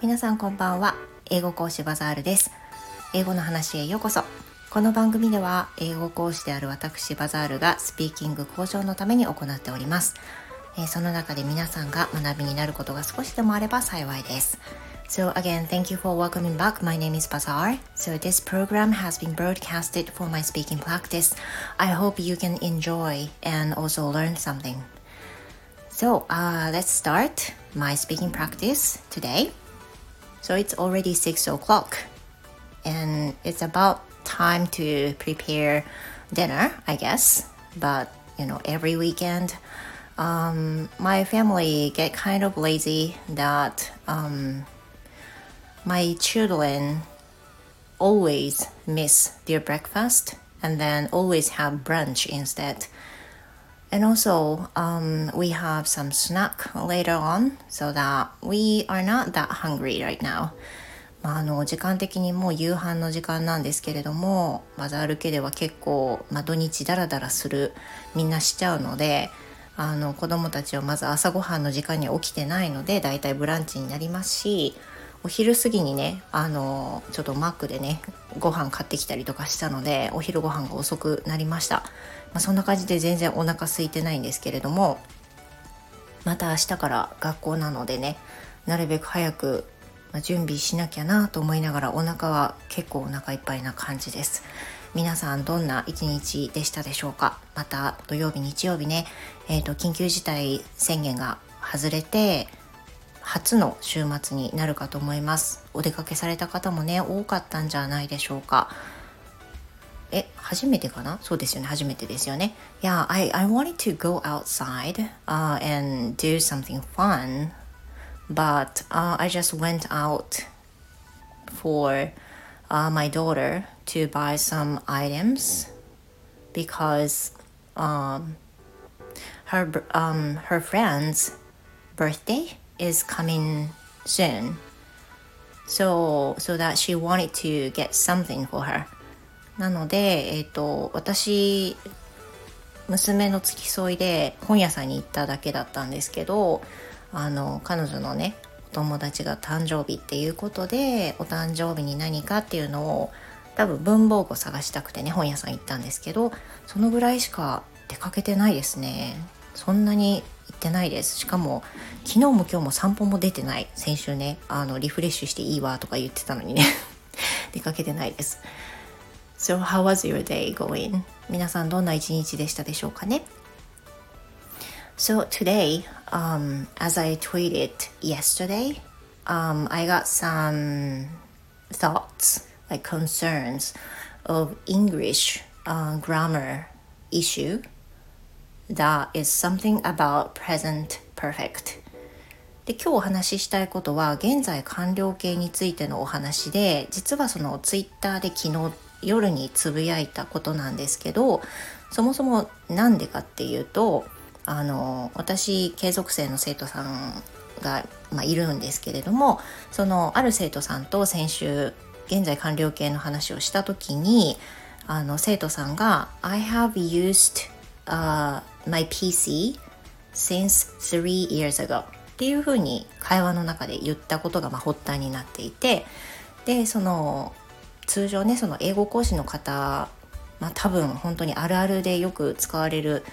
皆さんこんばんは。英語講師バザールです。英語の話へようこそ。この番組では英語講師である私バザールがスピーキング向上のために行っております、え、その中で皆さんが学びになることが少しでもあれば幸いです。So again, thank you for welcoming back. My name is Bazaar. So this program has been broadcasted for my speaking practice. I hope you can enjoy and also learn something. So uh, let's start my speaking practice today. So it's already six o'clock, and it's about time to prepare dinner, I guess. But you know, every weekend, um, my family get kind of lazy that um, my children always miss their breakfast and then always have brunch instead. And also, um, we have some snack later on so that we are not that hungry right now. まあ、あの時間的にもう夕飯の時間なんですけれどもマザール家では結構、まあ、土日ダラダラするみんなしちゃうのであの子供たちはまず朝ごはんの時間に起きてないのでだいたいブランチになりますしお昼過ぎにねあのちょっとマックでねご飯買ってきたりとかしたのでお昼ご飯が遅くなりました、まあ、そんな感じで全然お腹空いてないんですけれどもまた明日から学校なのでねなるべく早く準備しなきゃなと思いながらお腹は結構お腹いっぱいな感じです。皆さんどんな一日でしたでしょうか？また土曜日日曜日ね、えーと緊急事態宣言が外れて初の週末になるかと思いますお出かけされた方もね多かったんじゃないでしょうかえ初めてかなそうですよね初めてですよね Yeah, I, I wanted to go outside、uh, and do something fun but、uh, I just went out for、uh, my daughter to buy some items because um, her um, her friend's birthday is coming soon. So, so that she wanted to get something for her. なので、えっ、ー、と、私、娘の付き添いで本屋さんに行っただけだったんですけど、あの、彼女のね、お友達が誕生日っていうことで、お誕生日に何かっていうのを、多分文房具を探したくてね、本屋さん行ったんですけど、そのぐらいしか出かけてないですね。そんなに行ってないですしかも昨日も今日も散歩も出てない先週ねあのリフレッシュしていいわとか言ってたのにね出かけてないです So how was your day going? 皆さんどんな一日でしたでしょうかね So today, um, as I tweeted yesterday, um, I got some thoughts, like concerns of English uh, grammar issue that is something about present perfect. で今日お話ししたいことは現在完了形についてのお話で実はそのツイッターで昨日夜につぶやいたことなんですけどそもそも何でかっていうとあの私継続生の生徒さんが、まあ、いるんですけれどもそのある生徒さんと先週現在完了形の話をした時にあの生徒さんが「I have used、uh, my PC since three years ago っていうふうに会話の中で言ったことがまあ発端になっていてでその通常ねその英語講師の方、まあ、多分本当にあるあるでよく使われる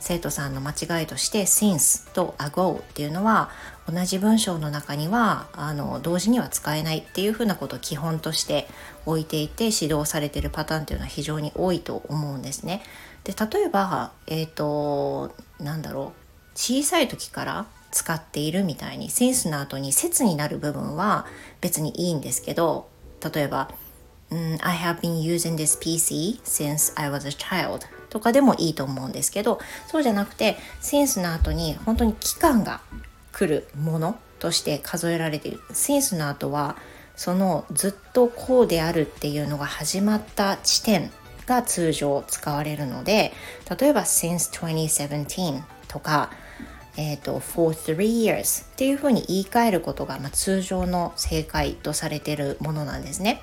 生徒さんの間違いとして since と ago っていうのは同じ文章の中にはあの同時には使えないっていうふうなことを基本として置いていて指導されてるパターンっていうのは非常に多いと思うんですね。で例えばえっ、ー、となんだろう小さい時から使っているみたいにセンスの後に説になる部分は別にいいんですけど例えば「I have been using this PC since I was a child」とかでもいいと思うんですけどそうじゃなくてセンスの後に本当に期間が来るものとして数えられている。センスの後はそのずっとこうであるっていうのが始まった地点が通常使われるので例えば since 2017とかえーと、for three years っていうふうに言い換えることが、まあ、通常の正解とされているものなんですね。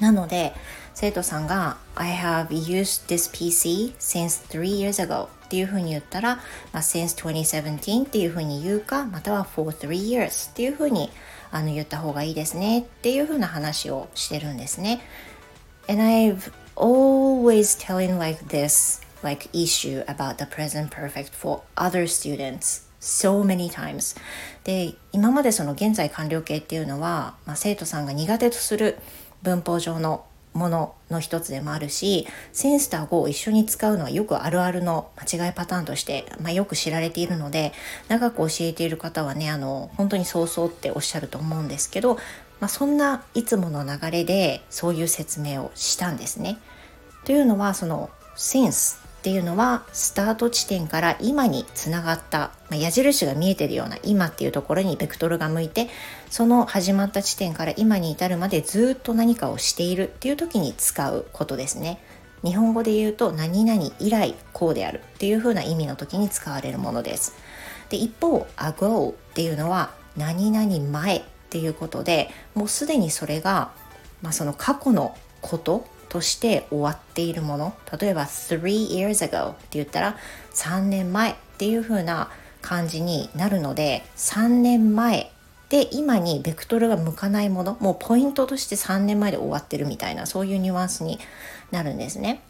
なので生徒さんが I have used this PC since three years ago っていうふうに言ったら、まあ、since 2017っていうふうに言うかまたは for three years っていうふうにあの言った方がいいですねっていうふうな話をしてるんですね。And I've always telling like this like issue about the present perfect for other students so many times. で今までその現在完了形っていうのは、まあ、生徒さんが苦手とする文法上のものの一つでもあるしセンスとアゴを一緒に使うのはよくあるあるの間違いパターンとして、まあ、よく知られているので長く教えている方はねあの本当にそうそうっておっしゃると思うんですけど、まあ、そんないつもの流れでそういう説明をしたんですね。というのはそのセンスっていうのはスタート地点から今につながった、まあ、矢印が見えてるような今っていうところにベクトルが向いてその始まった地点から今に至るまでずっと何かをしているっていう時に使うことですね。日本語で言うと何々以来こうであるっていう風な意味の時に使われるものです。で一方 ago っていうのは何々前っていうことでもうすでにそれが、まあ、その過去のこととして終わっているもの例えば3 years ago って言ったら3年前っていう風な感じになるので3年前で今にベクトルが向かないものもうポイントとして3年前で終わってるみたいなそういうニュアンスになるんですね。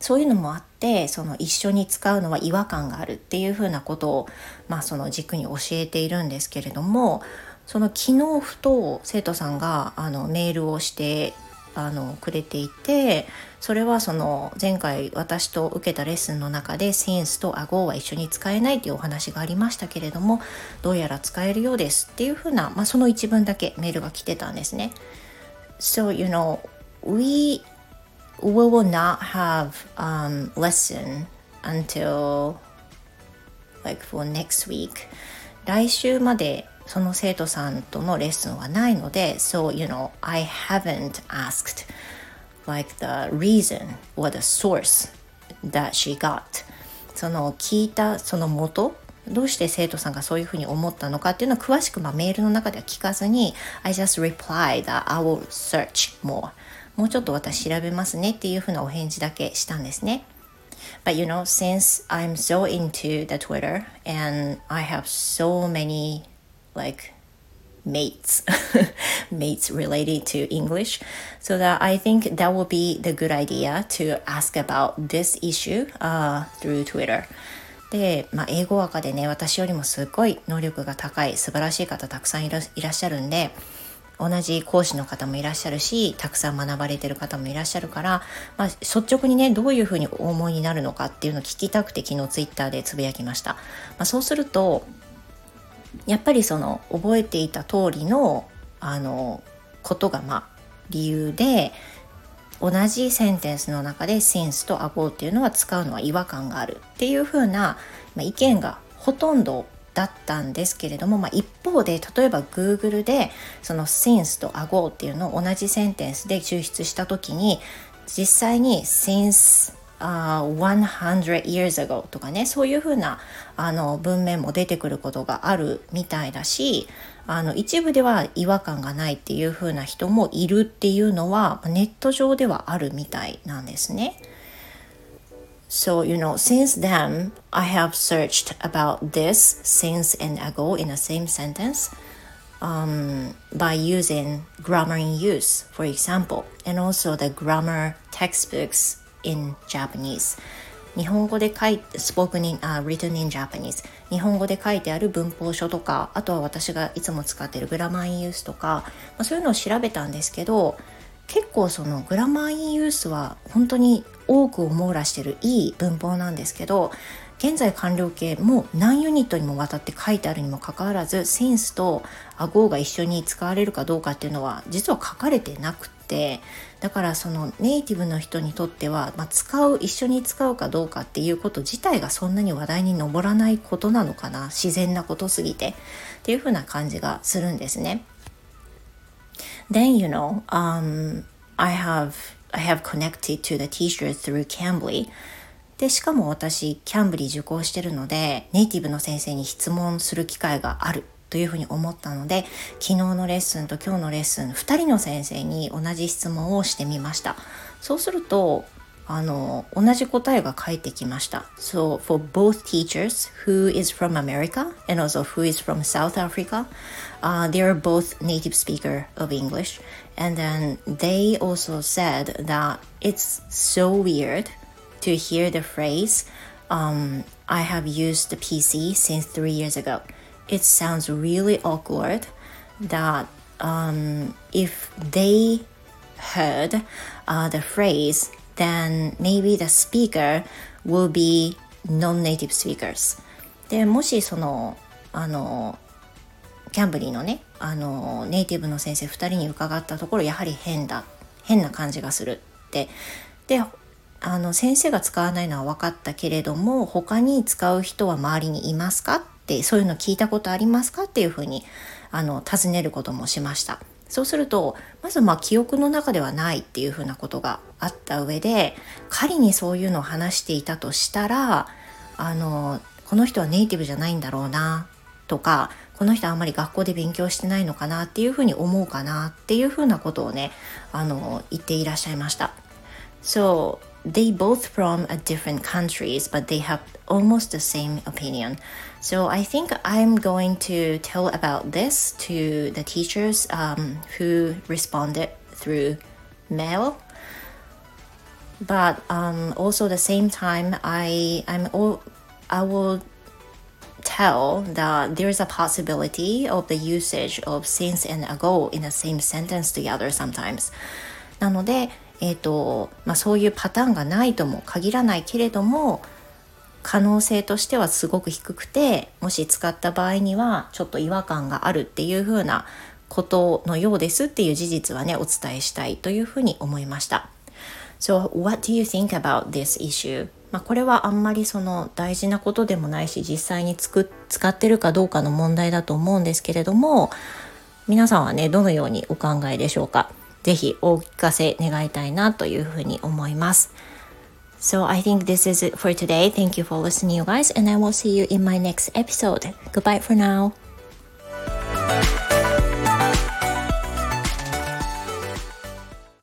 そういうのもあってその一緒に使うのは違和感があるっていうふうなことを、まあ、その軸に教えているんですけれどもその昨日ふと生徒さんがあのメールをしてあのくれていてそれはその前回私と受けたレッスンの中でセンスと顎は一緒に使えないというお話がありましたけれどもどうやら使えるようですっていうふうな、まあ、その一文だけメールが来てたんですね。So you know we we will not have um, lesson until like for next week 来週までその生徒さんとのレッスンはないので So you know I haven't asked like the reason or the source that she got その聞いたその元どうして生徒さんがそういうふうに思ったのかっていうのは詳しくまあメールの中では聞かずに I just replied that I will search more もうちょっと私調べますねっていうふうなお返事だけしたんですね。But you know, since I'm so into the Twitter and I have so many like mates mates related to English so that I think that would be the good idea to ask about this issue uh, through Twitter で、まあ、英語話でね私よりもすごい能力が高い素晴らしい方たくさんいらっしゃるんで同じ講師の方もいらっしゃるしたくさん学ばれてる方もいらっしゃるから、まあ、率直にねどういうふうにお思いになるのかっていうのを聞きたくて昨日ツイッターでつぶやきました、まあ、そうするとやっぱりその覚えていた通りのあのことがまあ理由で同じセンテンスの中でセンスとアゴっていうのは使うのは違和感があるっていう風な、ま、意見がほとんどだったんですけれども、まあ、一方で例えば Google でそのセンスとアゴっていうのを同じセンテンスで抽出した時に実際にセンス uh, 100 years ago とかねそういうふうなあの文面も出てくることがあるみたいだしあの一部では違和感がないっていうふうな人もいるっていうのはネット上ではあるみたいなんですね。So, you know, since then, I have searched about this since and ago in the same sentence um, by using grammar in use, for example, and also the grammar textbooks in Japanese 日本語で書いて spoken in、uh, written in Japanese 日本語で書いてある文法書とかあとは私がいつも使っているグラマーインユースとか、まあ、そういうのを調べたんですけど結構そのグラマーインユースは本当に多くを網羅してるいい文法なんですけど現在完了形も何ユニットにもわたって書いてあるにもかかわらずセンスとアゴーが一緒に使われるかどうかっていうのは実は書かれてなくてだからそのネイティブの人にとっては、まあ、使う一緒に使うかどうかっていうこと自体がそんなに話題に上らないことなのかな自然なことすぎてっていう風な感じがするんですね。Then you know, um, I have I have connected to the teacher through Cambly. でしかも私キャンブリー受講してるのでネイティブの先生に質問する機会があるというふうに思ったので昨日のレッスンと今日のレッスン2人の先生に同じ質問をしてみました。そうするとあの同じ答えが返ってきました。So for both teachers who is from America and also who is from South Africa, uh, they are both native speaker of English, and then they also said that it's so weird to hear the phrase, um, "I have used the PC since three years ago." It sounds really awkward that um, if they heard uh, the phrase then maybe the speaker will be non-native speakers. でもしそのあのキャンブリーのねあのネイティブの先生2人に伺ったところやはり変だ変な感じがするって。であの先生が使わないのは分かったけれども他に使う人は周りにいますかってそういうの聞いたことありますかっていうふうにあの尋ねることもしました。そうするとまずまあ記憶の中ではないっていうふうなことがあった上で仮にそういうのを話していたとしたらあのこの人はネイティブじゃないんだろうなとかこの人あんまり学校で勉強してないのかなっていうふうに思うかなっていうふうなことをねあの言っていらっしゃいました。So they both from a different countries but they have almost the same opinion so i think i'm going to tell about this to the teachers um, who responded through mail but um, also the same time i i'm all i will tell that there is a possibility of the usage of since and ago in the same sentence together sometimes なので えーとまあ、そういうパターンがないとも限らないけれども可能性としてはすごく低くてもし使った場合にはちょっと違和感があるっていうふうなことのようですっていう事実はねお伝えしたいというふうに思いました。So what do you think about this issue? まあ、これはあんまりその大事なことでもないし実際につく使ってるかどうかの問題だと思うんですけれども皆さんはねどのようにお考えでしょうか？ぜひお聞かせ願いたいなというふうに思います。So I think this is it for today. Thank you for listening, you guys, and I will see you in my next episode. Goodbye for now.